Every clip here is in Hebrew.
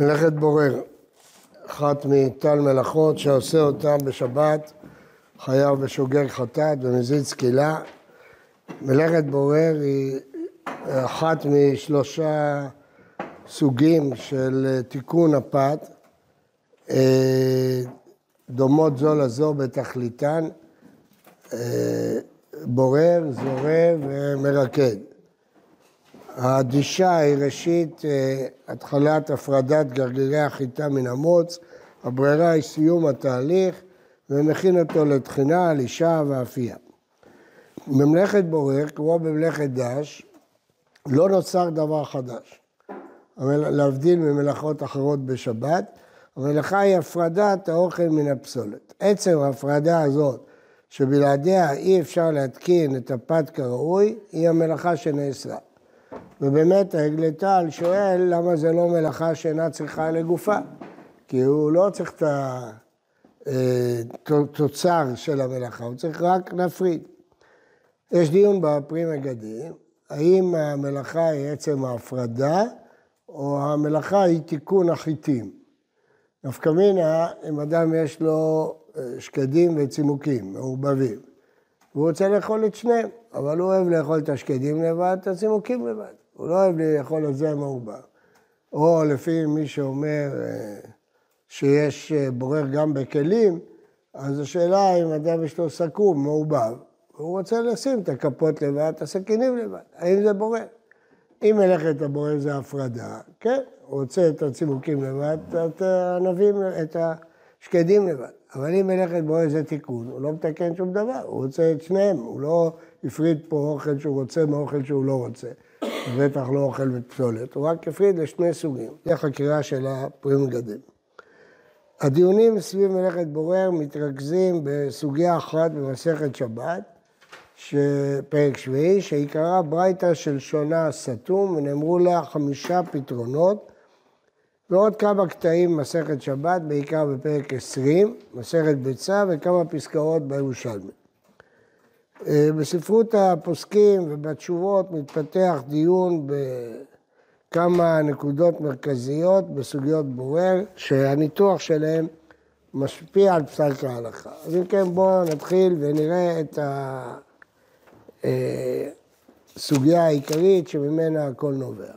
מלאכת בורר, אחת מטל מלאכות שעושה אותן בשבת, חייב בשוגר חטאת ומזיד סקילה. מלאכת בורר היא אחת משלושה סוגים של תיקון הפת, דומות זו לזו בתכליתן, בורר, זורע ומרקד. הדישה היא ראשית אה, התחלת הפרדת גרגירי החיטה מן המוץ, הברירה היא סיום התהליך ומכין אותו לתחינה, לישה ואפייה. במלאכת בורר, כמו במלאכת דש, לא נוצר דבר חדש. להבדיל ממלאכות אחרות בשבת, המלאכה היא הפרדת האוכל מן הפסולת. עצם ההפרדה הזאת, שבלעדיה אי אפשר להתקין את הפת כראוי, היא המלאכה שנאסרה. ובאמת העגלתל שואל למה זה לא מלאכה שאינה צריכה לגופה, כי הוא לא צריך את התוצר אה, של המלאכה, הוא צריך רק להפריד. יש דיון בפרי מגדים, האם המלאכה היא עצם ההפרדה, או המלאכה היא תיקון החיטים. נפקא מינה, אם אדם יש לו אה, שקדים וצימוקים מעורבבים, והוא רוצה לאכול את שניהם, אבל הוא אוהב לאכול את השקדים לבד, את הצימוקים לבד. הוא לא אוהב לאכול את זה מעובר. או לפי מי שאומר אה, שיש אה, בורר גם בכלים, אז השאלה אם אדם יש לו סכו"ם מעובב, הוא רוצה לשים את הכפות לבד, את הסכינים לבד, האם זה בורר? אם מלאכת הבורר זה הפרדה, כן, הוא רוצה את הצימוקים לבד, את הענבים, את השקדים לבד. אבל אם מלאכת בורר זה תיקון, הוא לא מתקן שום דבר, הוא רוצה את שניהם, הוא לא הפריד פה אוכל שהוא רוצה מאוכל שהוא לא רוצה. בטח לא אוכל בפסולת, הוא רק הפריד לשני סוגים. זה החקירה של הפרי מגדל. הדיונים סביב מלאכת בורר מתרכזים בסוגיה אחת במסכת שבת, פרק שביעי, שעיקרה ברייתא של שונה סתום, ונאמרו לה חמישה פתרונות, ועוד כמה קטעים במסכת שבת, בעיקר בפרק עשרים, מסכת ביצה, וכמה פסקאות בירושלמי. אה, בספרות הפוסקים ובתשובות מתפתח דיון בכמה נקודות מרכזיות בסוגיות בורר, שהניתוח שלהם משפיע על פסק ההלכה. אז אם כן בואו נתחיל ונראה את הסוגיה אה, העיקרית שממנה הכל נובע.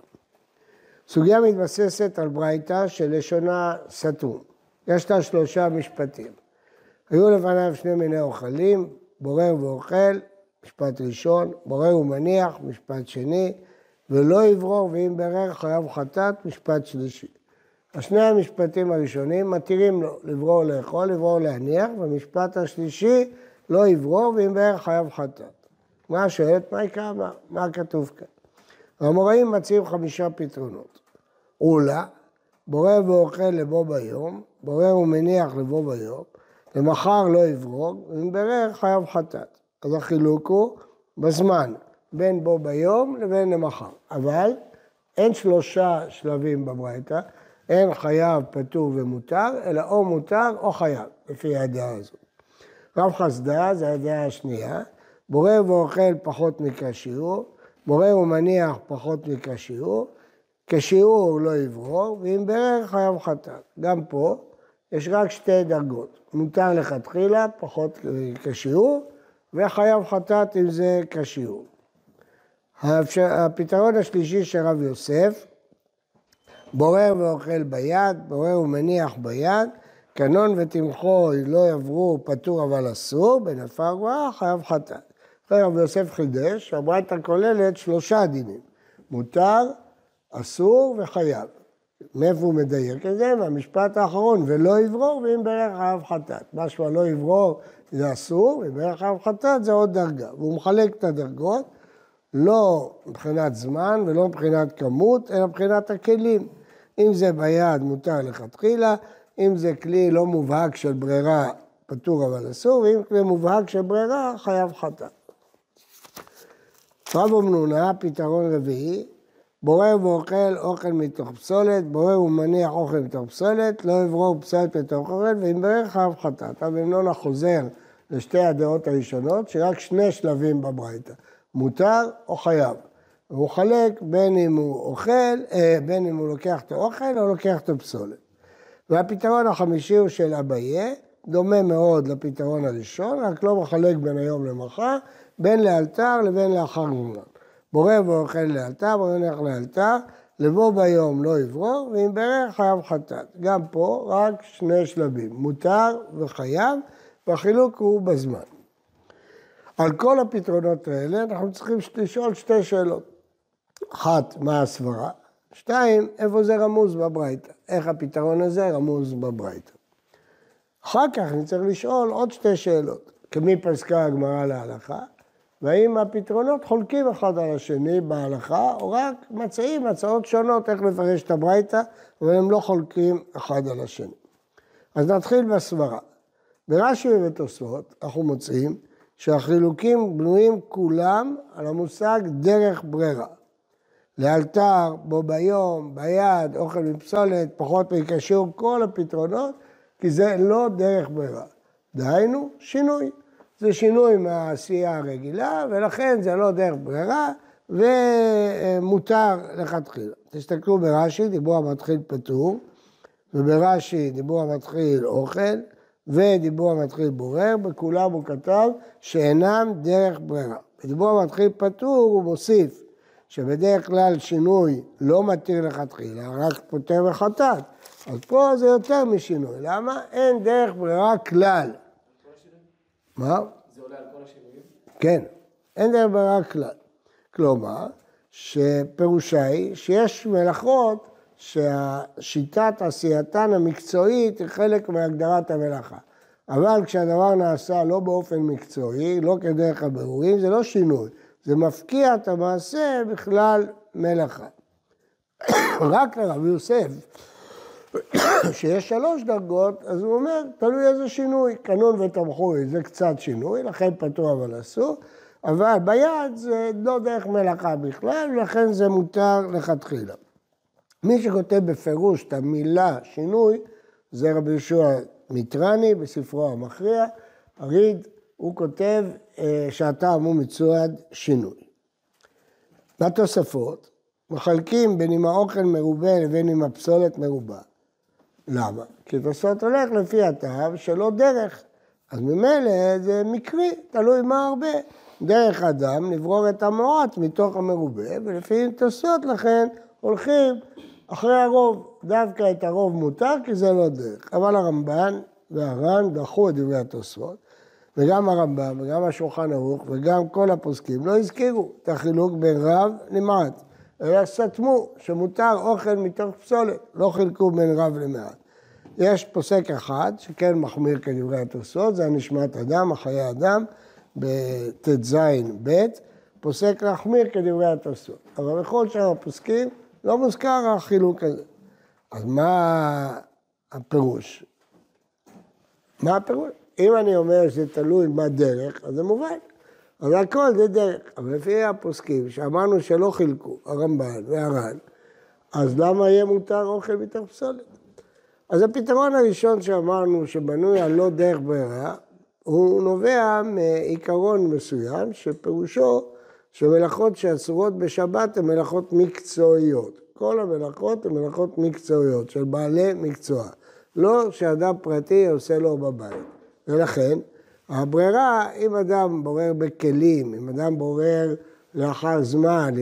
סוגיה מתבססת על ברייתא שלשונה סתום. יש לה שלושה משפטים. היו לפניו שני מיני אוכלים, בורר ואוכל, משפט ראשון, בורר ומניח, משפט שני, ולא יברור ואם ברר חייב חטאת, משפט שלישי. השני המשפטים הראשונים מתירים לו לברור לאכול, לברור להניח, והמשפט השלישי לא יברור ואם ברר חייב חטאת. מה השואלת? מה יקרה? מה, מה כתוב כאן? המוראים מציעים חמישה פתרונות. עולה, בורר ואוכל לבוא ביום, בורר ומניח לבוא ביום, ומחר לא יברוג, ואם ברר חייב חטאת. אז החילוק הוא בזמן, בין בו ביום לבין למחר. אבל אין שלושה שלבים בברייתא, אין חייב, פטור ומותר, אלא או מותר או חייב, לפי הדעה הזאת. רב חסדה זה הדעה השנייה, בורר ואוכל פחות מכשיעור, בורר ומניח פחות מכשיעור, כשיעור לא יברור, ואם ברר חייב חטאת. גם פה יש רק שתי דרגות. מותר לכתחילה, פחות כשיעור, וחייב חטאת אם זה כשיעור. הפתרון השלישי של רב יוסף, בורר ואוכל ביד, בורר ומניח ביד, קנון ותמחו לא יעברו פטור אבל אסור, בנפר גבוהה חייב חטאת. רב יוסף חידש, הברייתא כוללת שלושה דינים, מותר, אסור וחייב. מאיפה הוא מדייק את זה? מהמשפט האחרון, ולא יברור ואם ברך חייב חטאת. משמע לא יברור זה אסור, ואם ברך חייב חטאת זה עוד דרגה. והוא מחלק את הדרגות, לא מבחינת זמן ולא מבחינת כמות, אלא מבחינת הכלים. אם זה ביד מותר לכתחילה, אם זה כלי לא מובהק של ברירה פטור אבל אסור, ואם כלי מובהק של ברירה חייב חטאת. רב אמנונה, פתרון רביעי, בורר ואוכל אוכל מתוך פסולת, בורר ומניח אוכל מתוך פסולת, לא יברור פסולת מתוך אוכל, ואם ברך חייב חטאת. רב אמנונה חוזר לשתי הדעות הראשונות, שרק שני שלבים בברייתא, מותר או חייב. הוא חלק בין אם הוא אוכל, אה, בין אם הוא לוקח את האוכל או לוקח את הפסולת. והפתרון החמישי הוא של אביה, דומה מאוד לפתרון הראשון, רק לא מחלק בין היום למחר, בין לאלתר לבין לאחר גמרן. בורא ואוכל לאלתר, בורא נלך לאלתר, לבוא ביום לא יברור, ואם ברך חייב חטאת. גם פה רק שני שלבים, מותר וחייב, והחילוק הוא בזמן. על כל הפתרונות האלה אנחנו צריכים לשאול שתי שאלות. אחת, מה הסברה? שתיים, איפה זה רמוז בברייתא? איך הפתרון הזה רמוז בברייתא? אחר כך נצטרך לשאול עוד שתי שאלות. כמי פסקה הגמרא להלכה? והאם הפתרונות חולקים אחד על השני בהלכה, או רק מציעים הצעות שונות איך לפרש את הברייתא, אבל הם לא חולקים אחד על השני. אז נתחיל בסברה. ברש"י ובתוספות אנחנו מוצאים שהחילוקים בנויים כולם על המושג דרך ברירה. לאלתר, בו ביום, ביד, אוכל מפסולת, פחות מקשור, כל הפתרונות, כי זה לא דרך ברירה. דהיינו, שינוי. זה שינוי מהעשייה הרגילה, ולכן זה לא דרך ברירה, ומותר לכתחילה. תסתכלו ברש"י, דיבור המתחיל פטור, וברש"י דיבור המתחיל אוכל, ודיבור המתחיל בורר, בכולם הוא כתב שאינם דרך ברירה. בדיבור המתחיל פטור הוא מוסיף שבדרך כלל שינוי לא מתיר לכתחילה, רק פותר וחטאת. אז פה זה יותר משינוי. למה? אין דרך ברירה כלל. מה? זה עולה על כל השינויים? כן, אין דרך ברירה כלל. כלומר, שפירושה היא שיש מלאכות שהשיטת עשייתן המקצועית היא חלק מהגדרת המלאכה. אבל כשהדבר נעשה לא באופן מקצועי, לא כדרך הבירורים, זה לא שינוי, זה מפקיע את המעשה בכלל מלאכה. רק לרב יוסף, שיש שלוש דרגות, אז הוא אומר, תלוי איזה שינוי, קנון ותמחוי זה קצת שינוי, לכן פתור אבל אסור, אבל ביד זה לא דרך מלאכה בכלל, ולכן זה מותר לכתחילה. מי שכותב בפירוש את המילה שינוי, זה רבי יהושע מיטרני בספרו המכריע, הריד, הוא כותב שהטעם הוא מצועד שינוי. בתוספות, מחלקים בין אם האוכל מרובה לבין אם הפסולת מרובה. למה? כי תוספות הולך לפי הטעם שלא דרך. אז ממילא זה מקרי, תלוי מה הרבה. דרך אדם לברור את המועט מתוך המרובה, ולפי תוספות לכן הולכים אחרי הרוב. דווקא את הרוב מותר כי זה לא דרך. אבל הרמב"ן והר"ן דחו את דברי התוספות, וגם הרמב"ם וגם השולחן ערוך וגם כל הפוסקים לא הזכירו את החילוק בין רב למעט, אלא סתמו שמותר אוכל מתוך פסולת, לא חילקו בין רב למעט. יש פוסק אחד שכן מחמיר כדברי התוספות, זה הנשמת אדם, החיי אדם, בט"ז ב', פוסק להחמיר כדברי התוספות. אבל בכל שאר הפוסקים לא מוזכר החילוק הזה. אז מה הפירוש? מה הפירוש? אם אני אומר שזה תלוי מה דרך, אז זה מובן. אז הכל זה דרך. אבל לפי הפוסקים, שאמרנו שלא חילקו, הרמב"ן והר"ן, אז למה יהיה מותר אוכל מתוך פסולת? אז הפתרון הראשון שאמרנו, שבנוי על לא דרך ברירה, הוא נובע מעיקרון מסוים, שפירושו שמלאכות שאסורות בשבת הן מלאכות מקצועיות. כל המלאכות הן מלאכות מקצועיות, של בעלי מקצוע. לא שאדם פרטי עושה לו בבית. ולכן, הברירה, אם אדם בורר בכלים, אם אדם בורר לאחר זמן,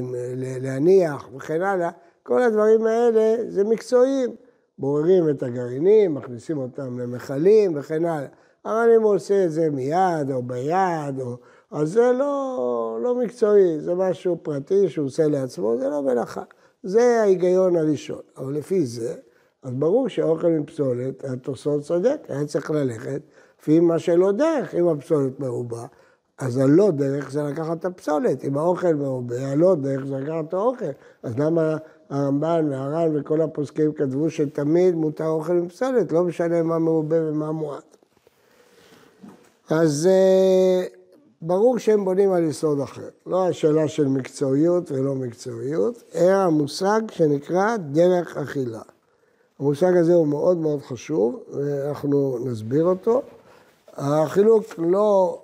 להניח וכן הלאה, כל הדברים האלה זה מקצועיים. בוררים את הגרעינים, מכניסים אותם למכלים וכן הלאה. אבל אם הוא עושה את זה מיד או ביד, או... אז זה לא, לא מקצועי, זה משהו פרטי שהוא עושה לעצמו, זה לא מלאכה. זה ההיגיון הראשון. אבל לפי זה, אז ברור שאוכל עם פסולת, התוספות צודק, היה צריך ללכת לפי מה שלא דרך, אם הפסולת מרובה, אז הלא דרך זה לקחת את הפסולת, אם האוכל מרובה, הלא דרך זה לקחת את האוכל. אז למה הרמב"ן והר"ן וכל הפוסקים כתבו שתמיד מותר אוכל עם פסולת, לא משנה מה מרובה ומה מועט. אז אה, ברור שהם בונים על יסוד אחר, לא השאלה של מקצועיות ולא מקצועיות, אלא המושג שנקרא דרך אכילה. המושג הזה הוא מאוד מאוד חשוב, ואנחנו נסביר אותו. החילוק לא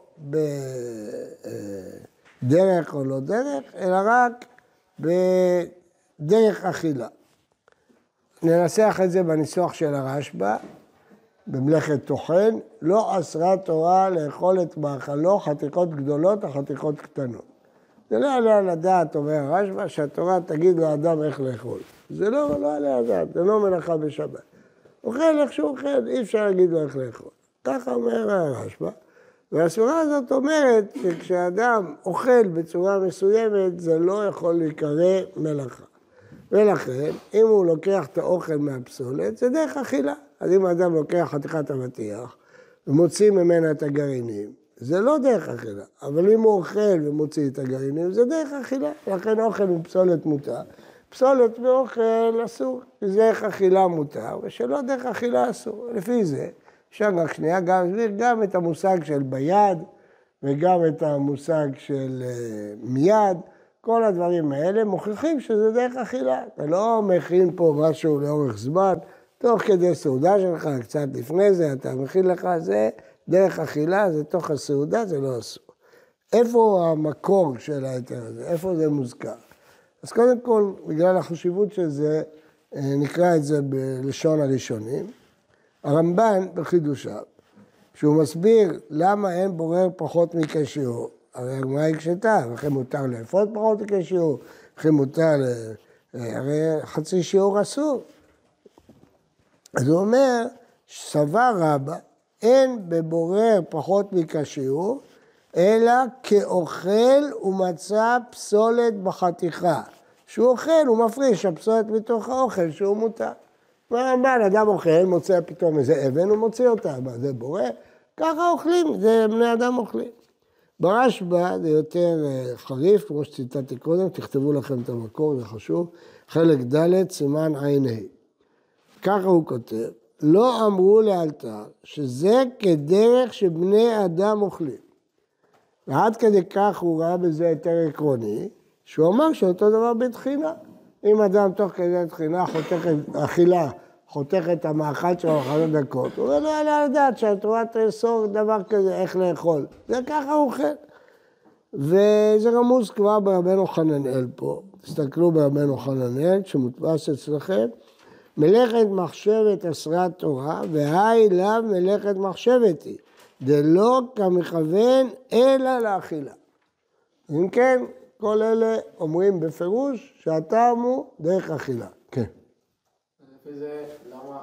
בדרך או לא דרך, אלא רק בדרך אכילה. ננסח את זה בניסוח של הרשב"א, במלאכת טוחן, לא אסרה תורה לאכול את מאכלו חתיכות גדולות או חתיכות קטנות. זה לא יעלה על הדעת, אומר הרשב"א, שהתורה תגיד לאדם איך לאכול. זה לא, לא יעלה על הדעת, זה לא מלאכה בשבת. אוכל איך שהוא אוכל, אי אפשר להגיד לו איך לאכול. ככה אומר הרשב"א. והסברה הזאת אומרת שכשאדם אוכל בצורה מסוימת, זה לא יכול להיקרא מלאכה. ולכן, אם הוא לוקח את האוכל מהפסולת, זה דרך אכילה. אז אם האדם לוקח חתיכת אבטיח ומוציא ממנה את הגרעינים, זה לא דרך אכילה. אבל אם הוא אוכל ומוציא את הגרעינים, זה דרך אכילה. לכן אוכל מפסולת מותר. פסולת מאוכל אסור, כי דרך אכילה מותר, ושלא דרך אכילה אסור. לפי זה, אפשר רק שנייה גם להסביר גם את המושג של ביד, וגם את המושג של uh, מיד. כל הדברים האלה מוכיחים שזה דרך אכילה. אתה לא מכין פה משהו לאורך זמן, תוך כדי סעודה שלך, קצת לפני זה, אתה מכין לך, זה דרך אכילה, זה תוך הסעודה, זה לא אסור. איפה המקור של ההיתר הזה? איפה זה מוזכר? אז קודם כל, בגלל החשיבות של זה, אה, נקרא את זה בלשון הראשונים. הרמב"ן בחידושיו, שהוא מסביר למה אין בורר פחות מכשיעור, הרי הגמרא הקשתה, וכן מותר לאפות פחות מכשיעור, וכן מותר, ל... הרי חצי שיעור אסור. אז הוא אומר, סבר רבא, אין בבורר פחות מכשיעור, אלא כאוכל ומצא פסולת בחתיכה. כשהוא אוכל, הוא מפריש הפסולת מתוך האוכל שהוא מותר. והרמב"ן, אדם אוכל, מוצא פתאום איזה אבן, הוא מוציא אותה. מה, זה בורר? ככה אוכלים, זה בני אדם אוכלים. ברשב"א זה יותר אה, חריף, כמו שציטטתי קודם, תכתבו לכם את המקור, זה חשוב. חלק ד', סימן ע"ה. ככה הוא כותב, לא אמרו לאלתר שזה כדרך שבני אדם אוכלים. ועד כדי כך הוא ראה בזה יותר עקרוני, שהוא אמר שאותו דבר בתחינה. אם אדם תוך כדי תחינה חותך אכילה, חותך את המאכל שלו אחרי דקות, הוא לא יעלה על הדעת שהתורה תאסור דבר כזה, איך לאכול. זה ככה הוא אוכל. וזה רמוז כבר ברבנו חננאל פה. תסתכלו ברבנו חננאל, שמודפס אצלכם. מלאכת מחשבת אסרת תורה, והי לאו מלאכת מחשבת היא. דלא כמכוון אלא לאכילה. אם כן, כל אלה אומרים בפירוש שהטעם הוא דרך אכילה. כן. לפי זה, למה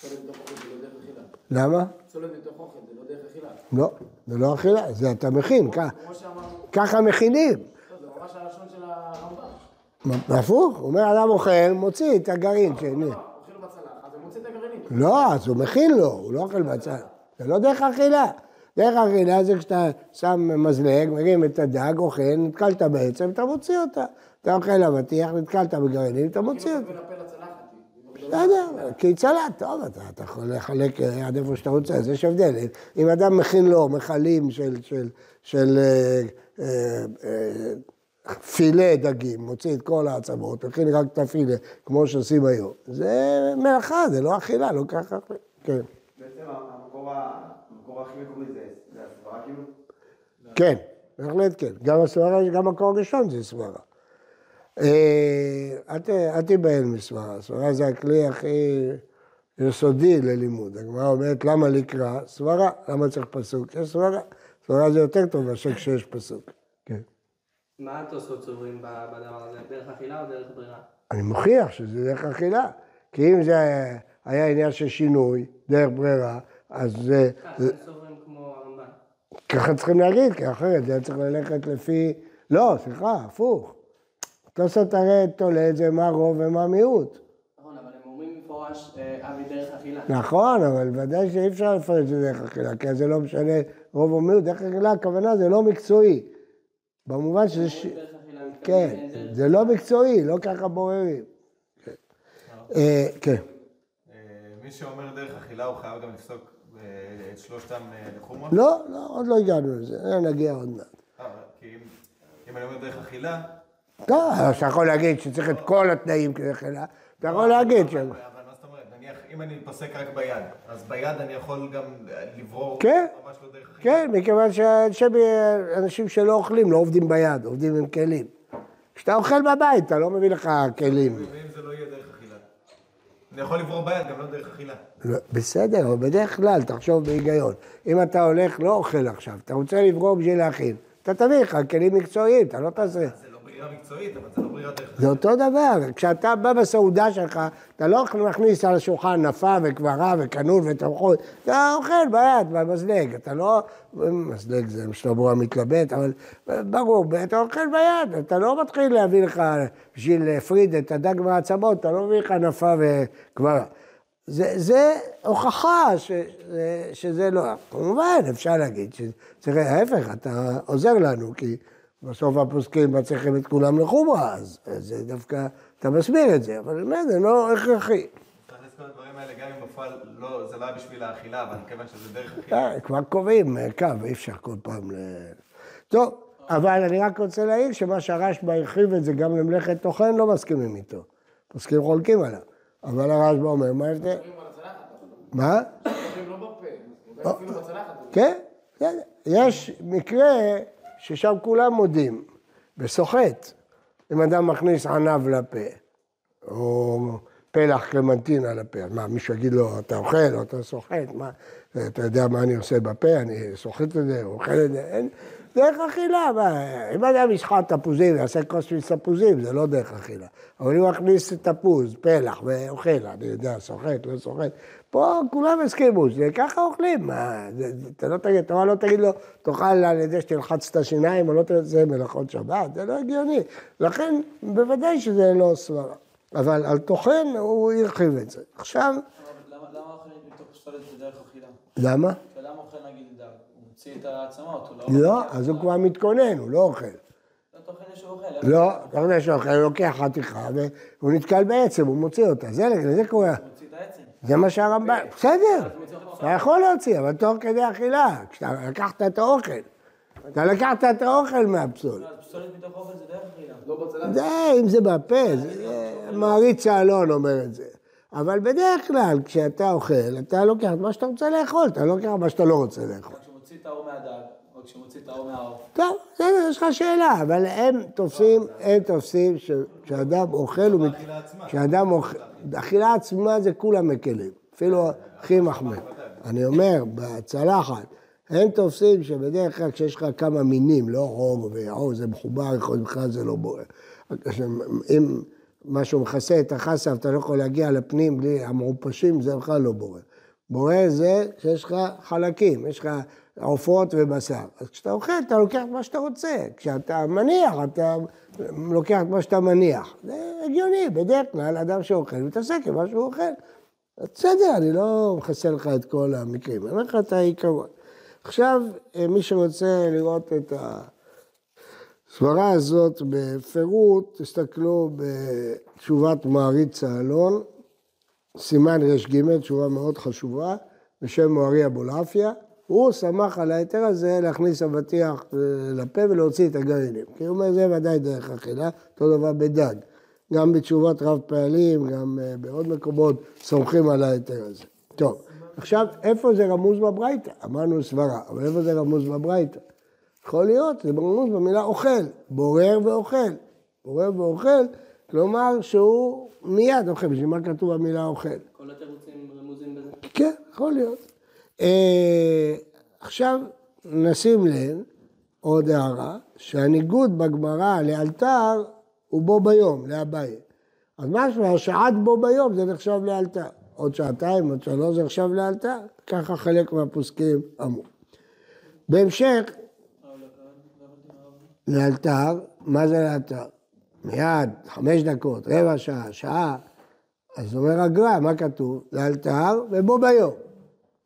צולת בתוך אוכל זה לא דרך אכילה? למה? צולת בתוך אוכל זה לא דרך אכילה. לא, זה לא אכילה, זה אתה מכין, כ- כמו שאמרנו, ככה מכינים. לא, זה ממש הלשון של הרמב"ם. הפוך, הוא אומר, אדם אוכל, מוציא את הגרעין שני. לא, אוכל בצלחת, אז הוא מוציא את הגרעינים. לא, אז הוא מכין לו, הוא לא אוכל בצד. זה לא דרך אכילה. דרך אכילה זה כשאתה שם מזלג, מרים את הדג, אוכל, נתקלת בעצם, אתה מוציא אותה. אתה אוכל אבטיח, נתקלת בגרעינים, אתה מוציא אותה. בסדר, כי צלט, טוב, אתה, יכול לחלק אה, עד איפה שאתה רוצה, אז יש הבדל. אם אדם מכין לו מכלים של, אה, אה, פילה דגים, מוציא את כל העצמות, מכין רק את הפילה, כמו שעושים היום, זה מלאכה, זה לא אכילה, לא ככה, כן. בעצם המקור מקורי זה זה הסברה כאילו? כן, בהחלט כן. גם הסברה, גם מקור ראשון זה סברה. אה, אל תיבהל מסברה, סברה זה הכלי הכי יסודי ללימוד. הגמרא אומרת למה לקרוא? סברה. למה צריך פסוק? יש סברה. סברה זה יותר טוב מאשר כשיש פסוק. כן. מה התוספות סוברים בדבר הזה? דרך אכילה או דרך ברירה? אני מוכיח שזה דרך אכילה. כי אם זה היה עניין של שינוי, דרך ברירה, אז זה... ככה הם סוברים כמו הרמב"ן. ככה צריכים להגיד, כי אחרת זה צריך ללכת לפי... לא, סליחה, הפוך. תוספות הרי תולה את זה מה רוב ומה מיעוט. נכון, אבל הם אומרים במפורש אה, אבי דרך אכילה. נכון, אבל ודאי שאי אפשר לפרט את זה דרך אכילה, כי זה לא משנה רוב או מיעוט. דרך אכילה, הכוונה זה לא מקצועי. במובן שזה... מתכוון כן, זה לא מקצועי, לא ככה בוררים. כן. אה, כן. אה, מי שאומר דרך אכילה הוא חייב גם לפסוק אה, את שלושתם אה, לחומרה? לא, לא, עוד לא הגענו לזה, נגיע עוד מעט. אה, אם- אני אומר דרך אכילה, לא, אתה יכול להגיד שצריך את כל התנאים כדי אכילה, אתה יכול להגיד ש... אבל מה זאת אומרת? נניח, אם אני פוסק רק ביד, אז ביד אני יכול גם אה, לברור כן. ממש לא דרך אכילה? כן, מכיוון שאנשים שלא אוכלים לא עובדים ביד, עובדים עם כלים. כשאתה אוכל בבית, אתה לא מביא לך כלים. ואם זה לא יהיה דרך אני יכול לברור ביד, גם לא דרך אכילה. לא, בסדר, אבל בדרך כלל, תחשוב בהיגיון. אם אתה הולך, לא אוכל עכשיו, אתה רוצה לברור בשביל להכין, אתה תביא לך כלים מקצועיים, אתה לא תעשה. לא זה אותו דבר, כשאתה בא בסעודה שלך, אתה לא מכניס על השולחן נפה וכברה וכנון וטבחות, אתה אוכל ביד, במזלג, אתה לא, מזלג זה שלמה המתלבט, אבל ברור, אתה אוכל ביד, אתה לא מתחיל להביא לך בשביל להפריד את הדג מהעצמות, אתה לא מביא לך נפה וכברה. זה, זה הוכחה ש, שזה לא, כמובן אפשר להגיד שצריך, ההפך, אתה עוזר לנו, כי בסוף הפוסקים מצליחים את כולם לחומרה, אז זה דווקא, אתה מסביר את זה, אבל באמת זה לא הכרחי. צריך לזכור את הדברים האלה, גם אם בפועל לא, זה לא היה בשביל האכילה, אבל כיוון שזה דרך אכילה. אה, כבר קובעים אה, קו, אי אפשר כל פעם ל... טוב, אבל אני רק רוצה להעיר שמה שהרשב"א הרחיב את זה גם למלאכת טוחן, לא מסכימים איתו. פוסקים חולקים עליו. אבל הרשב"א אומר, מה ההבדל? מה? לא בפה, אפילו בצלחת. כן, כן. יש מקרה ששם כולם מודים, בסוחט. אם אדם מכניס ענב לפה, או פלח קלמנטינה לפה, אז מה, מישהו יגיד לו, אתה אוכל או אתה סוחט, מה, אתה יודע מה אני עושה בפה, אני סוחט את זה, אוכל את זה, אין, דרך אכילה, מה, אם אדם ישחט תפוזים, יעשה כוס של תפוזים, זה לא דרך אכילה. אבל אם הוא מכניס תפוז, פלח, ואוכל, אני יודע, סוחט, לא סוחט, פה כולם הסכימו, זה ככה אוכלים, זה, זה, אתה לא תגיד, אתה לא תגיד לו, תאכל על ידי שתלחץ את השיניים, או לא תעשה מלאכות שבת, זה לא הגיוני. לכן, בוודאי שזה לא סברה. אבל על טוחן הוא הרחיב את זה. עכשיו, למה למה אוכל מתוך פסולת בדרך אכילה? למה? למה אוכל נגיד דג? הוא מוציא את העצמות, הוא לא... לא, אז הוא כבר מתכונן, הוא לא אוכל. לא כדי שהוא אוכל. לא, הוא לוקח חתיכה והוא נתקל בעצם, הוא מוציא אותה. זה, זה קורה. הוא מוציא את העצם. זה מה שהרמב"ם, בסדר, אתה יכול להוציא, אבל תוך כדי אכילה, כשאתה לקחת את האוכל. אתה לקחת את האוכל מהפסול. אז פסולת מתוך אוכל זה דרך אכילה. לא בצלחת. זה, אם זה בפה, זה- זה מעריץ האלון אומר את זה. אבל בדרך כלל, כשאתה אוכל, אתה לוקח את מה שאתה רוצה לאכול, אתה לא לוקח מה שאתה לא רוצה לאכול. את האור מהדג, או כשהוא מוציא את האור מהעוף. טוב, בסדר, יש לך שאלה, אבל הם תופסים, הם תופסים ש- כשאדם אוכל. כשאדם אוכל, אכילה עצמה זה כולם מקלים, אפילו הכי מחמיר. אני אומר, בצלחת, הם תופסים שבדרך כלל כשיש לך כמה מינים, לא עור ועור, זה מחובר, יכול להיות בכלל זה לא בוער. אם משהו מכסה את החסה ואתה לא יכול להגיע לפנים בלי המעופשים, זה בכלל לא בורר. בורר זה כשיש לך חלקים, יש לך עופות ובשר. אז כשאתה אוכל, אתה לוקח מה שאתה רוצה. כשאתה מניח, אתה לוקח מה שאתה מניח. זה הגיוני, בדרך כלל אדם שאוכל מתעסק עם מה שהוא אוכל. בסדר, אני לא מכסה לך את כל המקרים, אני אומר לך את העיקרון. עכשיו, אה, מי שרוצה לראות את הסברה הזאת בפירוט, תסתכלו בתשובת מעריץ האלון, סימן ר"ג, תשובה מאוד חשובה, בשם מוהרי אבולעפיה. הוא שמח על ההיתר הזה להכניס אבטיח אה, לפה ולהוציא את הגרעינים. כי הוא אומר, זה ודאי דרך אכילה, אותו דבר בדג. גם בתשובות רב פעלים, גם אה, בעוד מקומות סומכים על ההיתר הזה. טוב, עכשיו, איפה זה רמוז בברייתא? אמרנו סברה, אבל איפה זה רמוז בברייתא? יכול להיות, זה רמוז במילה אוכל, בורר ואוכל. בורר ואוכל, כלומר שהוא מיד אוכל, בשביל מה כתוב המילה אוכל? כל התירוצים רמוזים בזה. כן, יכול להיות. אה, עכשיו נשים לב, עוד הערה, שהניגוד בגמרא לאלתר הוא בו ביום, לאביי. אז משמע שעת בו ביום זה נחשב לאלתר. עוד שעתיים, עוד שלוש זה נחשב לאלתר. ככה חלק מהפוסקים אמרו. בהמשך, לאלתר, מה זה לאלתר? מיד, חמש דקות, רבע שעה, שעה. אז אומר הגר"א, מה כתוב? לאלתר ובו ביום.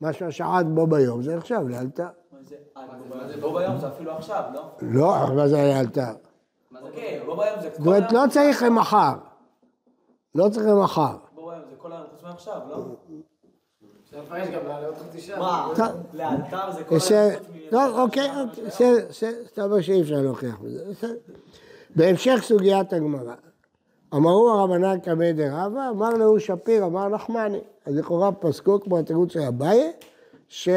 משמע שעת בו ביום זה נחשב לאלתר. מה זה? אה, זה בו ביום זה אפילו עכשיו, לא? לא, אבל מה זה לאלתר? אוקיי, בו ביום זה זאת כל אומרת, היום. לא צריך למחר. לא צריך למחר. בו ביום זה כל היום חוץ מעכשיו, לא? מה? לאלתר זה כל יש... היום חוץ מ... לא, אוקיי, בסדר, אתה אומר שאי אפשר להוכיח בזה, בסדר. בהמשך סוגיית הגמרא. אמרו הרבנן קמא דרבא, אמר לו שפיר, אמר נחמני. אז לכאורה פסקו כמו התירוץ של אביי, ש...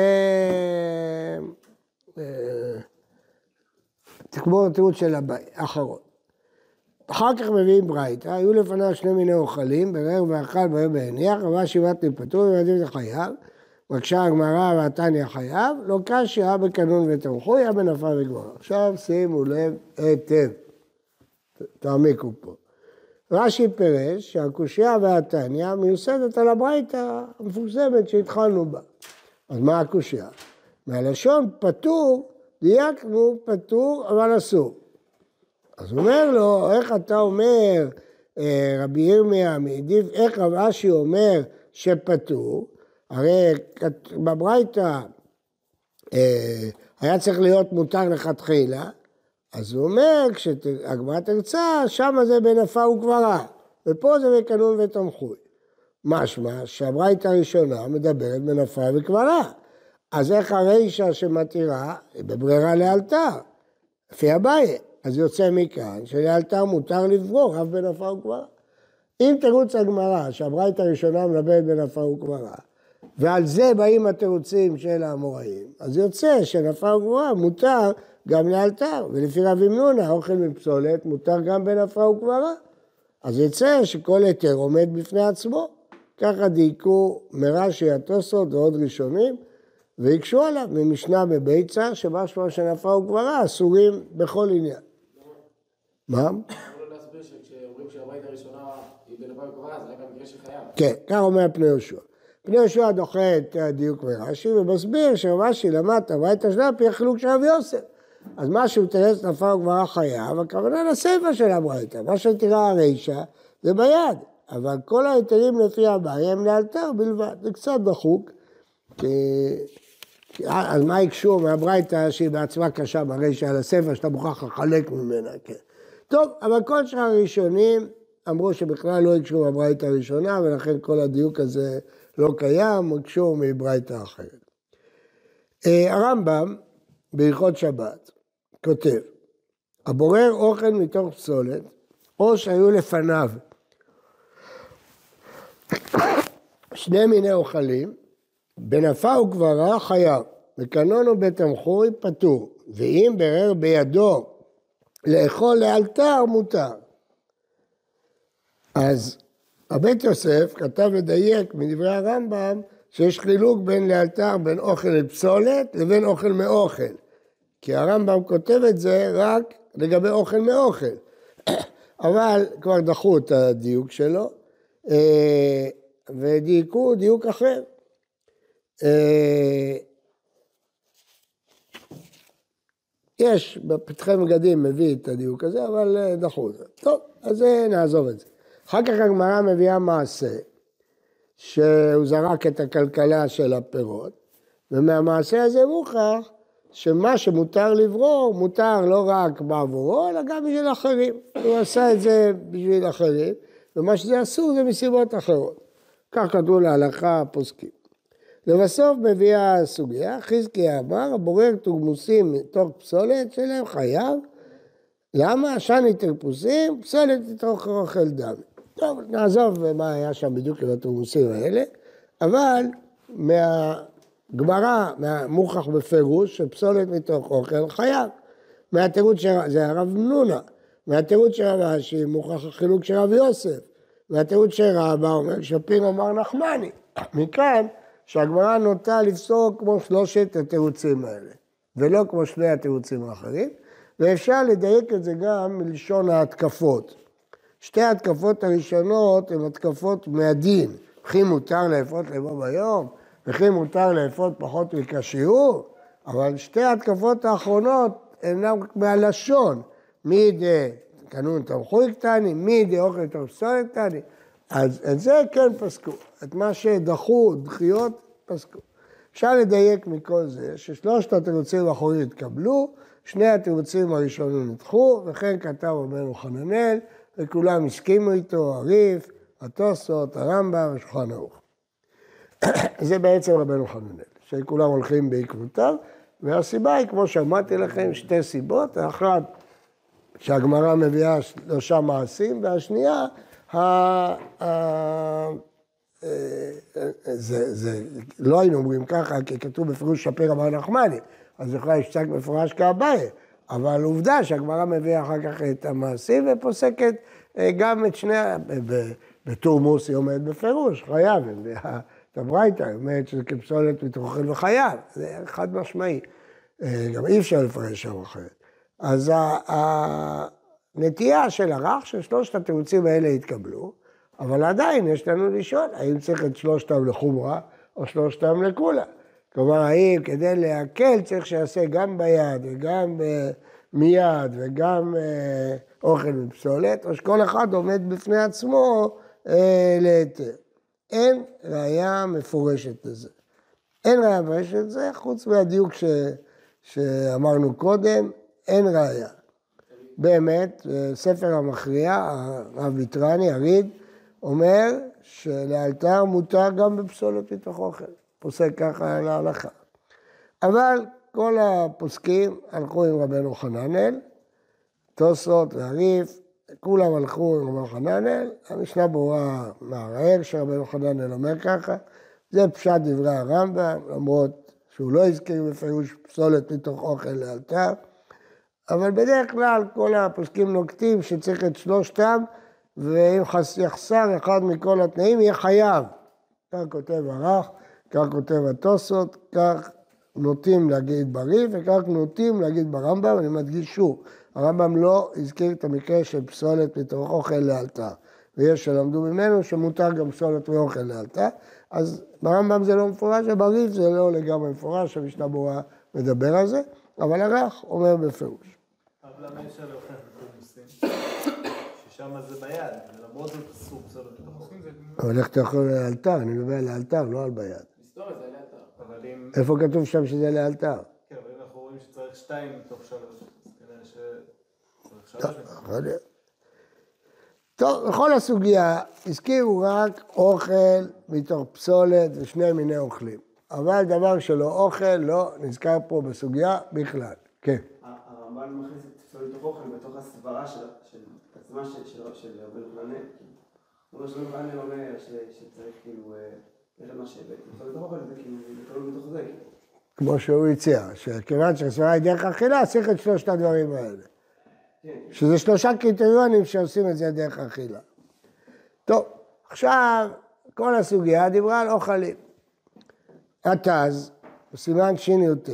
אה, כמו התירוץ של אביי, האחרון. אחר כך מביאים ברייתא, היו לפניו שני מיני אוכלים, ברר ואכל ברר והניח, אבל שבעת פטור וילדים זה חייב. בבקשה הגמרא והתניא חייב, לא קשיא בקנון ותמכו, היה בנפה וגמרא. עכשיו שימו לב היטב, תעמיקו פה. רש"י פירש שהקושייה והתניא מיוסדת על הברייתא המפורסמת שהתחלנו בה. אז מה הקושייה? מהלשון פטור, דייקנו פטור אבל אסור. אז הוא אומר לו, איך אתה אומר, אה, רבי ירמיה מעדיף, איך רב אשי אומר שפטור? הרי בברייתא אה, היה צריך להיות מותר לכתחילה, אז הוא אומר, כשהגמרא תרצה, שמה זה בנפה וקברה, ופה זה בקנון ותמחוי. משמע שהברייתא הראשונה מדברת בנפה וקברה. אז איך הרישא שמתירה היא בברירה לאלתר, לפי אביי. אז יוצא מכאן שלאלתר מותר לברור אף בנפה וקברה. אם תירוץ הגמרא שהברייתא הראשונה מדברת בנפה וקברה, ועל זה באים התירוצים של האמוראים, אז יוצא שנפה וקברה מותר גם לאלתר, ולפי רב אמנונה, אוכל מפסולת מותר גם בנפה וקברה. אז יצא שכל היתר עומד בפני עצמו. ככה דייקו מרש"י התוספות ועוד ראשונים, והקשו עליו ממשנה בביצה, שמשמע שנפה וקברה אסורים בכל עניין. מה? אמרו להסביר שכשאומרים שהברית הראשונה היא בנפה וקברה, זה רק המקרה שחייב. כן, כך אומר פני יהושע. פני יהושע דוחה את הדיוק מרש"י ומסביר שרש"י למד את הברית השנייה פי החילוק של רב יוסף. אז מה תרץ נפל וגמרא חייב, הכוונה לסיפא של הברייתא. מה שתראה הרישא זה ביד, אבל כל ההיתרים לפי הבעיה הם לאלתר בלבד. זה קצת דחוק, כי... אז מה הקשו מהברייתא שהיא בעצמה קשה ברישא על הספר שאתה מוכרח לחלק ממנה, כן. טוב, אבל כל שאר הראשונים אמרו שבכלל לא הקשו מהברייתא הראשונה, ולכן כל הדיוק הזה לא קיים, הקשו מברייתא אחרת. אה, הרמב"ם בהלכות שבת כותב, הבורר אוכל מתוך פסולת, או שהיו לפניו שני מיני אוכלים, בנפה וקברה חייב, וקנון ובתמחוי פטור, ואם ברר בידו לאכול לאלתר מותר. אז הבית יוסף כתב לדייק מדברי הרמב"ם שיש חילוק בין לאלתר, בין אוכל לפסולת לבין אוכל מאוכל. כי הרמב"ם כותב את זה רק לגבי אוכל מאוכל. אבל כבר דחו את הדיוק שלו, אה, ודייקו דיוק אחר. אה, יש בפתחי מגדים מביא את הדיוק הזה, אבל אה, דחו את זה. טוב, אז נעזוב את זה. אחר כך הגמרא מביאה מעשה, שהוא זרק את הכלכלה של הפירות, ומהמעשה הזה מוכח שמה שמותר לברור, מותר לא רק בעבורו, אלא גם בשביל אחרים. הוא עשה את זה בשביל אחרים, ומה שזה אסור זה מסיבות אחרות. כך כתבו להלכה הפוסקים. לבסוף מביאה הסוגיה, חזקיה אמר, הבורר תוגמוסים מתוך פסולת שלהם חייב. למה? שני תרפוסים, פסולת מתוך אוכל דם. טוב, נעזוב מה היה שם בדיוק עם התרמוסים האלה, אבל מהגמרא, מהמוכח בפירוש, שפסולת מתוך אוכל חייב. מהתירוץ של, זה הרב נונה, מהתירוץ של רב אשי מוכח החילוק של רב יוסף, מהתירוץ של רבא אומר שפיר אמר נחמני. מכאן שהגמרא נוטה לפסוק כמו שלושת התירוצים האלה, ולא כמו שני התירוצים האחרים, ואפשר לדייק את זה גם מלשון ההתקפות. שתי ההתקפות הראשונות הן התקפות מהדין, וכי מותר לאפות לבוא ביום, וכי מותר לאפות פחות מכשיעור, אבל שתי ההתקפות האחרונות אינן מהלשון, מי דה קנון תמחוי קטני, מי דה אוכל תוך פסולת קטני, אז את זה כן פסקו, את מה שדחו, דחיות, פסקו. אפשר לדייק מכל זה ששלושת התירוצים האחרונים התקבלו, שני התירוצים הראשונים נדחו, וכן כתב רבנו חננאל, וכולם הסכימו איתו, הריף, התוספות, הרמב"ם, השולחן ערוך. זה בעצם רבנו חננאל, שכולם הולכים בעקבותיו, והסיבה היא, כמו שאמרתי לכם, שתי סיבות, האחת, שהגמרא מביאה שלושה מעשים, והשנייה, ה... ה... זה, זה, לא היינו אומרים ככה, כי כתוב בפירוש שפר אמר נחמני, אז בכלל יש פסק מפורש כאביי, אבל עובדה שהגמרא מביאה אחר כך את המעשים ופוסקת אה, גם את שני, ה- ב- בטור מוס היא אומרת בפירוש, חייב, את הברייתא, אומרת שזה כפסולת מתוכן וחייב, זה חד משמעי. אה, גם אי אפשר לפרש שם אחרת. אז הנטייה של הרך, ששלושת התירוצים האלה יתקבלו, אבל עדיין יש לנו לשאול, האם צריך את שלושתם לחומרה או שלושתם לקולה. כלומר, האם כדי להקל צריך שיעשה גם ביד וגם אה, מיד וגם אה, אוכל מפסולת, או שכל אחד עומד בפני עצמו להיתר. אין ראייה מפורשת לזה. אין ראייה מפורשת לזה, חוץ מהדיוק ש, שאמרנו קודם, אין ראייה. באמת, ספר המכריע, הרב מיטרני, הריד, אומר שלאלתר מותר גם בפסולת מתוך אוכל. פוסק ככה על ההלכה. אבל כל הפוסקים הלכו עם רבנו חננאל, תוספות והריף, כולם הלכו עם רבנו חננאל, המשנה ברורה מערער שרבנו חננאל אומר ככה, זה פשט דברי הרמב"ם, למרות שהוא לא הזכיר בפירוש פסולת מתוך אוכל לאלתר, אבל בדרך כלל כל הפוסקים נוקטים שצריך את שלושתם, ואם חס- יחסר אחד מכל התנאים יהיה חייב. כך כותב הרח, כך כותב התוספות, כך נוטים להגיד בריף וכך נוטים להגיד ברמב"ם, אני מדגיש שוב, הרמב"ם לא הזכיר את המקרה של פסולת מתוך אוכל לאלתר, ויש שלמדו ממנו שמותר גם פסולת מאוכל לאלתר, אז ברמב"ם זה לא מפורש, ובריף זה לא לגמרי מפורש, המשנה ברורה מדבר על זה, אבל הרח אומר בפירוש. אבל למה אפשר להוכיח בקורמוסים? ששם זה ביד, ולמרות זאת אסור פסולת בתוך אוכל. אבל איך אתה יכול לאלתר? אני מדבר לאלתר, לא על ביד. היסטוריה זה אם... איפה כתוב שם שזה לאלתר? כן, אבל אם אנחנו רואים שצריך שתיים מתוך שלוש, טוב, בכל הסוגיה, הזכירו רק אוכל מתוך פסולת ושני מיני אוכלים. אבל דבר שלא אוכל לא נזכר פה בסוגיה בכלל. כן. הרמב"ן מכניס את פסולת אוכל בתוך הסברה של עצמה של- רבי יוחנן. הוא אומר שרבי יוחנן אומר שצריך כאילו, אה, כאילו. כאילו. כמו שהוא הציע, שכיוון שהסברה היא דרך אכילה, צריך את שלושת הדברים האלה. שזה שלושה קריטריונים שעושים את זה דרך אכילה. טוב, עכשיו כל הסוגיה דיברה על אוכלים. התז, בסימן שי"ט,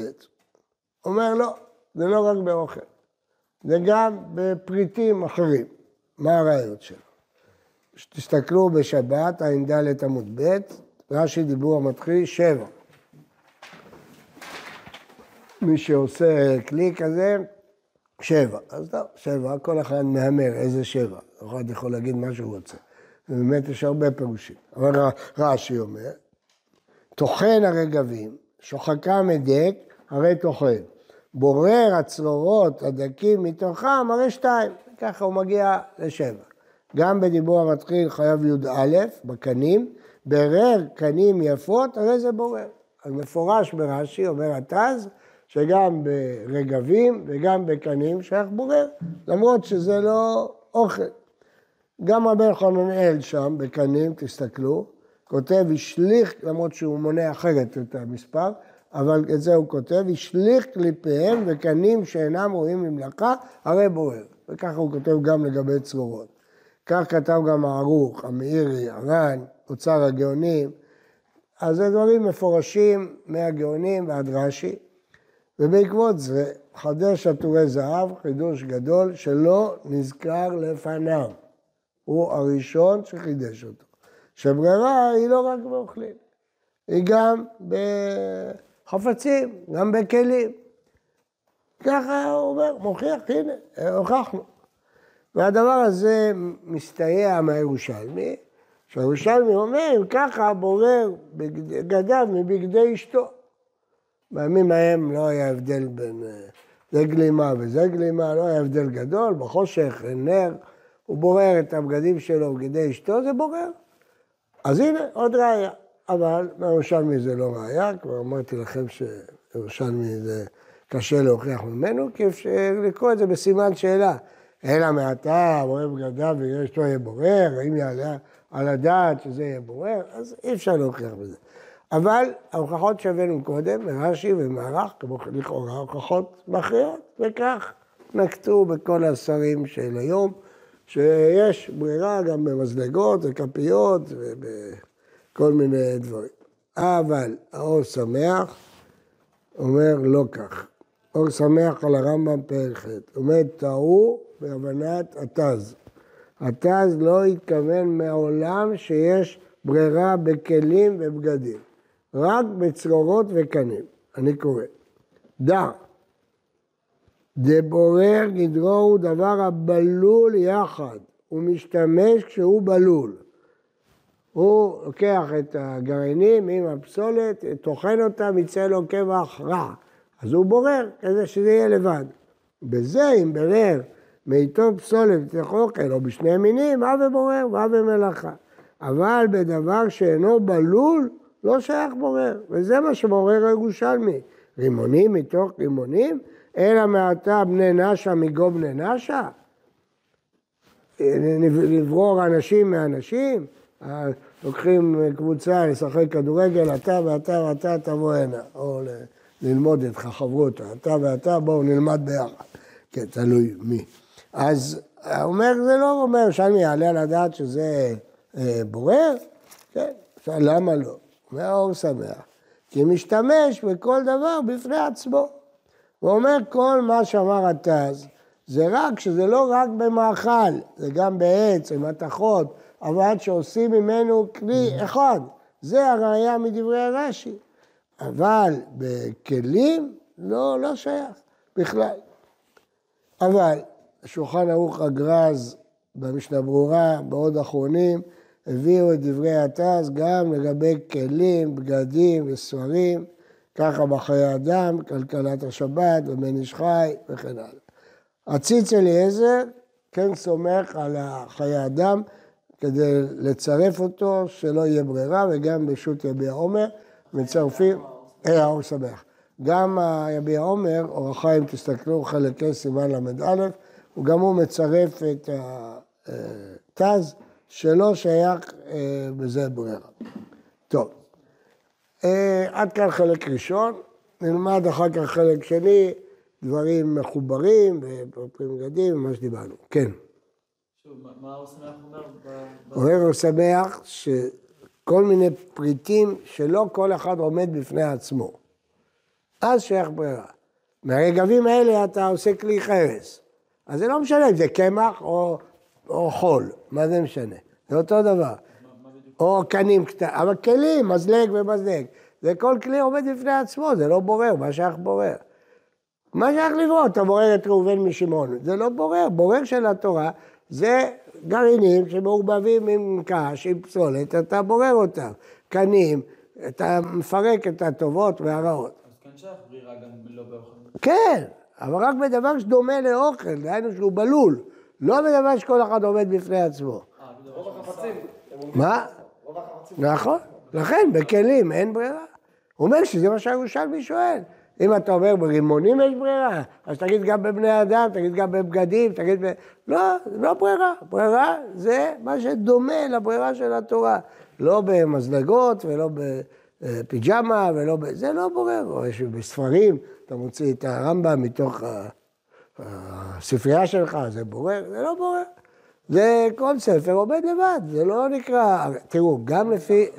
אומר לא, זה לא רק באוכל, זה גם בפריטים אחרים. מה הראיות שלו? תסתכלו בשבת, ע"ד עמוד ב', רש"י דיבור המתחיל, שבע. מי שעושה כלי כזה, שבע. אז טוב, שבע, כל אחד מהמר איזה שבע. אחד יכול להגיד מה שהוא רוצה. ובאמת יש הרבה פירושים. אבל רש"י אומר, טוחן הרגבים, שוחקם הדק, הרי טוחן. בורר הצרורות הדקים מתוכם, הרי שתיים. ככה הוא מגיע לשבע. גם בדיבור המתחיל חייב י"א, בקנים, ברר קנים יפות, הרי זה בורר. אז מפורש ברש"י, אומר התז, שגם ברגבים וגם בקנים שייך בורר, למרות שזה לא אוכל. גם רבי חננאל שם, בקנים, תסתכלו, כותב השליך, למרות שהוא מונה אחרת את המספר, אבל את זה הוא כותב, השליך קליפיהם וקנים שאינם ראויים למלאכה, הרי בורר. וככה הוא כותב גם לגבי צרורות. כך כתב גם הערוך, המאירי, הר"ן, אוצר הגאונים. אז זה דברים מפורשים מהגאונים ועד רש"י, ובעקבות זה חדש עטורי זהב, חידוש גדול שלא נזכר לפניו. הוא הראשון שחידש אותו. שברירה היא לא רק באוכלים, היא גם בחפצים, גם בכלים. ככה הוא אומר, מוכיח, הנה, הוכחנו. והדבר הזה מסתייע מהירושלמי, שהירושלמי אומר, אם ככה בורר בגדיו מבגדי אשתו. בימים ההם לא היה הבדל בין אה, זה גלימה וזה גלימה, לא היה הבדל גדול, בחושך, נר, הוא בורר את הבגדים שלו בגדי אשתו, זה בורר. אז הנה, עוד ראייה. אבל מהירושלמי זה לא ראייה, כבר אמרתי לכם שירושלמי זה קשה להוכיח ממנו, כי אפשר לקרוא את זה בסימן שאלה. אלא מעתה בורר בגדיו ויש אשתו יהיה בורר, האם יעלה על הדעת שזה יהיה בורר, אז אי אפשר להוכיח בזה. אבל ההוכחות שהבאנו קודם, מרש"י ומערך, כמו לכאורה הוכחות מכריעות, וכך נקטו בכל השרים של היום, שיש ברירה גם במזלגות וכפיות ובכל מיני דברים. אבל האור שמח אומר לא כך. אור שמח על הרמב"ם פרק ח', אומר טעו בהבנת התז. התז לא התכוון מעולם שיש ברירה בכלים ובגדים, רק בצרורות וקנים. אני קורא. דע, דבורר גדרו הוא דבר הבלול יחד, הוא משתמש כשהוא בלול. הוא לוקח את הגרעינים עם הפסולת, טוחן אותם, יצא לו קבח רע. אז הוא בורר כדי שזה יהיה לבד. בזה, אם ברר מאיתו פסולת ותלך אוכל, או בשני מינים, אב ובורר ואב ומלאכה. אבל בדבר שאינו בלול, לא שייך בורר, וזה מה שבורר הירושלמי. רימונים מתוך רימונים, אלא מעתה בני נשה מגו בני נשה? לברור אנשים מאנשים? לוקחים קבוצה לשחק כדורגל, אתה ואתה ואתה תבוא הנה, או ללמוד את חברותא, אתה ואתה בואו נלמד ביחד, כן, תלוי מי. אז הוא אומר, זה לא אומר שאני אעלה על הדעת שזה אה, בורר, כן, למה לא? אומר אור שמח, כי משתמש בכל דבר בפני עצמו. הוא אומר כל מה שאמר התז, זה רק, שזה לא רק במאכל, זה גם בעץ, עם מתכות, אבל שעושים ממנו כלי אחד. זה הראייה מדברי הרש"י. אבל בכלים, לא, לא שייך בכלל. אבל השולחן ערוך הגרז במשנה ברורה, בעוד אחרונים, הביאו את דברי התז גם לגבי כלים, בגדים וספרים, ככה בחיי אדם, כלכלת השבת ובן איש חי וכן הלאה. הציץ אליעזר כן סומך על חיי אדם כדי לצרף אותו, שלא יהיה ברירה, וגם ברשות יביע עומר, מצרפים, אה, האור שמח. גם יביע עומר, אור החיים, תסתכלו, חלק ה' סימן ל"א, וגם הוא מצרף את התז, שלא שייך אה, בזה ברירה. טוב, אה, עד כאן חלק ראשון, נלמד אחר כך חלק שני, דברים מחוברים, ופרפרים בגדים, מה שדיברנו. כן. שוב, מה- הוא שמח אומר? אומר הוא שמח שכל מיני פריטים שלא כל אחד עומד בפני עצמו. אז שייך ברירה. מהרגבים האלה אתה עושה כלי חרס. אז זה לא משנה אם זה קמח או, או חול, מה זה משנה? זה אותו דבר. או קנים קטנים, אבל כלים, מזלג ומזלג. זה כל כלי עומד בפני עצמו, זה לא בורר, מה שייך בורר? מה שייך לברור? אתה בורר את ראובן משמעון, זה לא בורר, בורר של התורה זה גרעינים שמעורבבים עם קש, עם פסולת, אתה בורר אותם. קנים, אתה מפרק את הטובות והרעות. אז כן שייך ברירה גם לא באוכל. כן, אבל רק בדבר שדומה לאוכל, דהיינו שהוא בלול, לא בדבר שכל אחד עומד בפני עצמו. מה? נכון, לכן בכלים אין ברירה. הוא אומר שזה מה שהירושלמי שואל. אם אתה אומר ברימונים יש ברירה, אז תגיד גם בבני אדם, תגיד גם בבגדים, תגיד ב... לא, לא ברירה. ברירה זה מה שדומה לברירה של התורה. לא במזלגות ולא בפיג'מה ולא ב... זה לא בורר. או יש בספרים, אתה מוציא את הרמב"ם מתוך ה- הספרייה שלך, זה בורר? זה לא בורר. זה כל ספר עומד לבד, זה לא נקרא... תראו, גם לפי...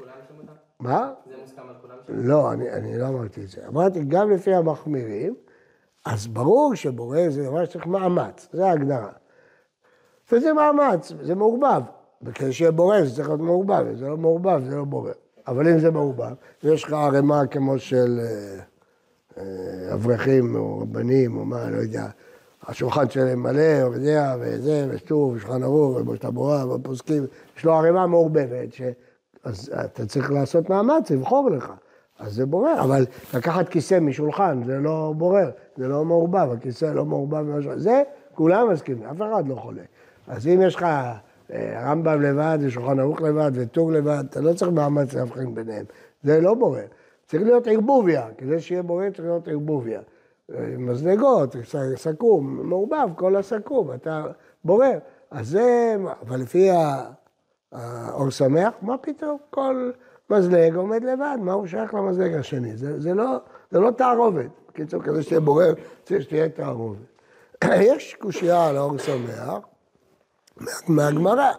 מה? זה מוסכם על כולם? לא, אני, אני לא אמרתי את זה. אמרתי, גם לפי המחמירים, אז ברור שבורר זה דבר שצריך מאמץ, זה ההגדרה. וזה מאמץ, זה מעורבב. וכדי שיהיה בורר זה צריך להיות מעורבב, אם זה לא מעורבב זה לא בורר. אבל אם זה מעורבב, ויש לך ערימה כמו של אה, אה, אברכים או רבנים או מה, לא יודע, השולחן שלהם מלא, יודע, וזה, ושטור, ושולחן ערוך, ובושת הבורה, ופוסקים, יש לו ערימה מעורבבת, ש... אז אתה צריך לעשות מאמץ, לבחור לך. אז זה בורר, אבל לקחת כיסא משולחן, זה לא בורר, זה לא מעורבב, הכיסא לא מעורבב זה כולם מסכימים, אף אחד לא חולה. אז אם יש לך אה, רמב"ם לבד, ושולחן ערוך לבד, וטור לבד, אתה לא צריך מאמץ להבחין ביניהם, זה לא בורר. צריך להיות ערבוביה, כדי שיהיה בורר צריך להיות ערבוביה. מזלגות, סכו"ם, מעורבב, כל הסכו"ם, אתה בורר. אז זה, אבל לפי האור שמח, מה פתאום? כל מזלג עומד לבד, מה הוא שייך למזלג השני? זה, זה, לא, זה לא תערובת. בקיצור, כדי שתהיה בורר, צריך שתהיה תערובת. יש קושייה על אור שמח מהגמרא.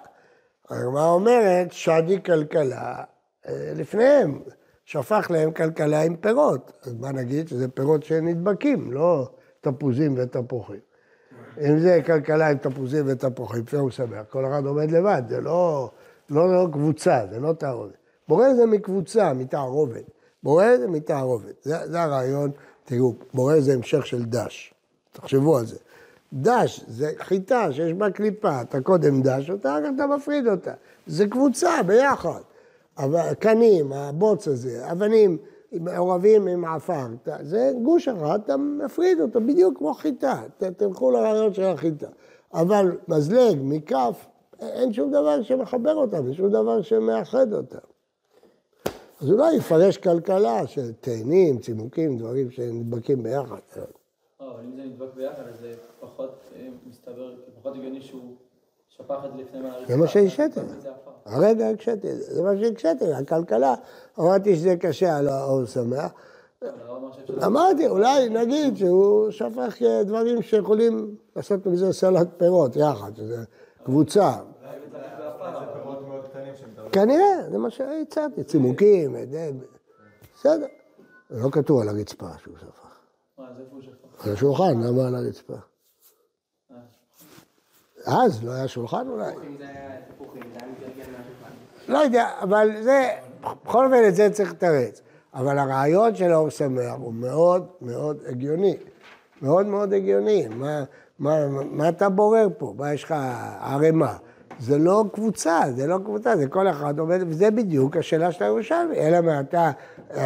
הגמרא אומרת, שדי כלכלה אה, לפניהם, שהפך להם כלכלה עם פירות. אז מה נגיד? שזה פירות שנדבקים, לא תפוזים ותפוחים. אם זה כלכלה עם תפוזים ותפוחים, פירו שמח, כל אחד עומד לבד, זה לא, לא, לא קבוצה, זה לא תערובת. בורא זה מקבוצה, מתערובת. בורא זה מתערובת. זה, זה הרעיון, תראו, בורא זה המשך של דש. תחשבו על זה. דש זה חיטה שיש בה קליפה, אתה קודם דש אותה, אחר אתה מפריד אותה. זה קבוצה ביחד. קנים, הבוץ הזה, אבנים מעורבים עם עפר, זה גוש אחד, אתה מפריד אותו בדיוק כמו חיטה, תלכו לרעיון של החיטה. אבל מזלג מכף, אין שום דבר שמחבר אותם, אין שום דבר שמאחד אותם. אז אולי יפרש כלכלה של תאנים, צימוקים, דברים שנדבקים ביחד. אבל אם זה נדבק ביחד, אז זה פחות אה, מסתבר, פחות הגיוני שהוא שפך את זה לפני מהרצפה. זה מה שהקשיתי. הרגע הקשיתי, זה מה שהקשיתי, הכלכלה, אמרתי שזה קשה על האור שמח. אבל הרב אמר שאפשר... אמרתי, אולי נגיד שהוא שפך דברים שיכולים לעשות מזה סלט פירות יחד, שזה קבוצה. כנראה, זה מה שהצעתי, צימוקים, זה- בסדר. לא כתוב על הרצפה שהוא שפך. מה, אז איפה הוא שפך? על השולחן, למה על הרצפה? אז לא היה שולחן אולי. אם זה היה תפוחים, זה היה מתגלגל מהשולחן. לא יודע, אבל זה, בכל אופן את זה צריך לתרץ. אבל הרעיון של האור שמח הוא מאוד מאוד הגיוני. מאוד מאוד הגיוני. מה, מה, מה אתה בורר פה? מה יש לך ערימה? זה לא קבוצה, זה לא קבוצה, זה כל אחד עומד, וזה בדיוק השאלה של הירושלמי. אלא מעתה,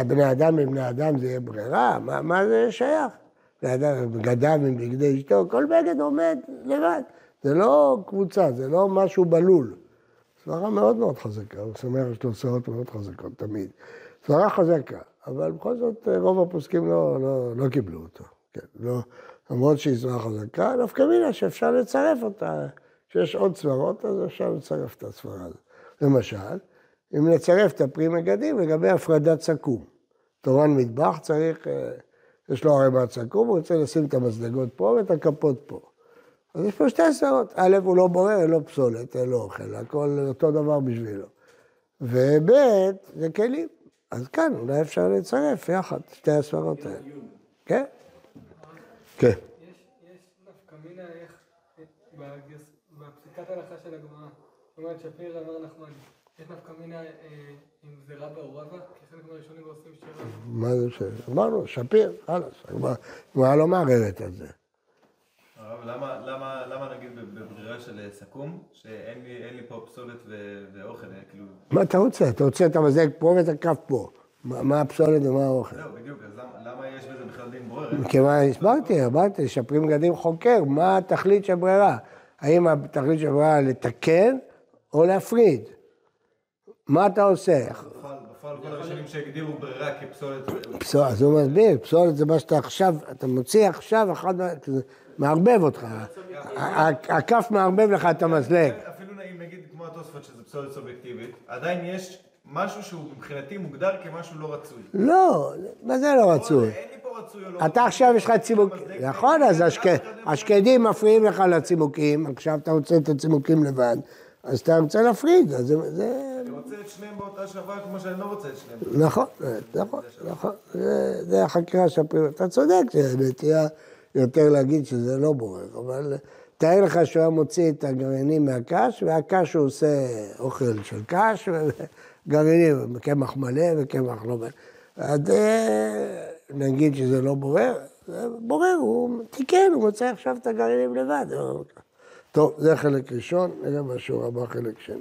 בני אדם עם בני אדם זה יהיה ברירה? מה, מה זה שייך? בני אדם, בגדיו עם בגדי אשתו, כל בגד עומד לבד. זה לא קבוצה, זה לא משהו בלול. סברה מאוד מאוד חזקה, הוא שמח יש לו סברות מאוד חזקות תמיד. סברה חזקה, אבל בכל זאת רוב הפוסקים לא, לא, לא קיבלו אותו. כן, לא, למרות שהיא סברה חזקה, נפקא מינה שאפשר לצרף אותה. כשיש עוד סברות, אז אפשר לצרף את הסברה הזאת. למשל, אם נצרף את הפרי מגדים לגבי הפרדת סכו"ם. תורן מטבח צריך, אה, יש לו ערימת סכו"ם, הוא רוצה לשים את המזלגות פה ואת הכפות פה. אז יש פה שתי סברות. א', הוא לא בורר, אין לו פסולת, אין לו אוכל, הכל אותו דבר בשבילו. וב', זה כלים. אז כאן אולי אפשר לצרף יחד שתי הסברות האלה. כן? כן. יש, יש נפקא מינה איך, בגרס- בפסיקת ההלכה של הגמרא, זאת אומרת שפיר אמר נחמני, יש נפקא מינה אם זה רבא או רבא, כי חלק מהראשונים לא עושים שרבא. מה זה ש... אמרנו, שפיר, חלאס. הגמרא לא מערערת על זה. הרב, למה, למה, למה נגיד בברירה של אה, סכו"ם, שאין לי, לי פה פסולת ו- ואוכל, אה, כאילו... מה אתה רוצה? אתה רוצה את המזלג פה ואת הכף פה. מה מה הפסולת ומה האוכל? זהו, בדיוק, אז למה, למה יש בזה בכלל דין בורר? מכיוון, הסברתי, אמרתי, שפרי מגדים חוקר, מה התכלית של ברירה? האם התכלית של ברירה לתקן או להפריד? מה אתה עושה? בפועל, כל הראשונים שהגדירו ברירה כפסולת... פסול, אז הוא מסביר, פסולת זה מה שאתה עכשיו, אתה מוציא עכשיו, אחד, מערבב אותך. הכף מערבב לך את המזלג. אפילו אם נגיד כמו התוספות שזה פסולת סובייקטיבית, עדיין יש משהו שהוא מבחינתי מוגדר כמשהו לא רצוי. לא, מה זה לא רצוי? אין לי פה רצוי או לא אתה עכשיו יש לך צימוק, מזלג, נכון, אז השקדים מפריעים לך לצימוקים, עכשיו אתה רוצה את הצימוקים לבד, אז אתה רוצה להפריד, אז זה-. אני רוצה את שניהם באותה שווה כמו שאני לא רוצה את שניהם. נכון, נכון, נכון, זה- זה החקירה של הפרימה. אתה צודק, זה נטייה יותר להגיד שזה לא בורר, אבל תאר לך שהוא היה מוציא את הגרעינים מהקש, והקש הוא עושה אוכל של קש, וגרעינים, קמח מלא וקמח לא מלא. אז אה, נגיד שזה לא בורר, זה בורר, הוא תיקן, הוא מוצא עכשיו את הגרעינים לבד. טוב, זה חלק ראשון, נראה בשיעור הבא חלק שני.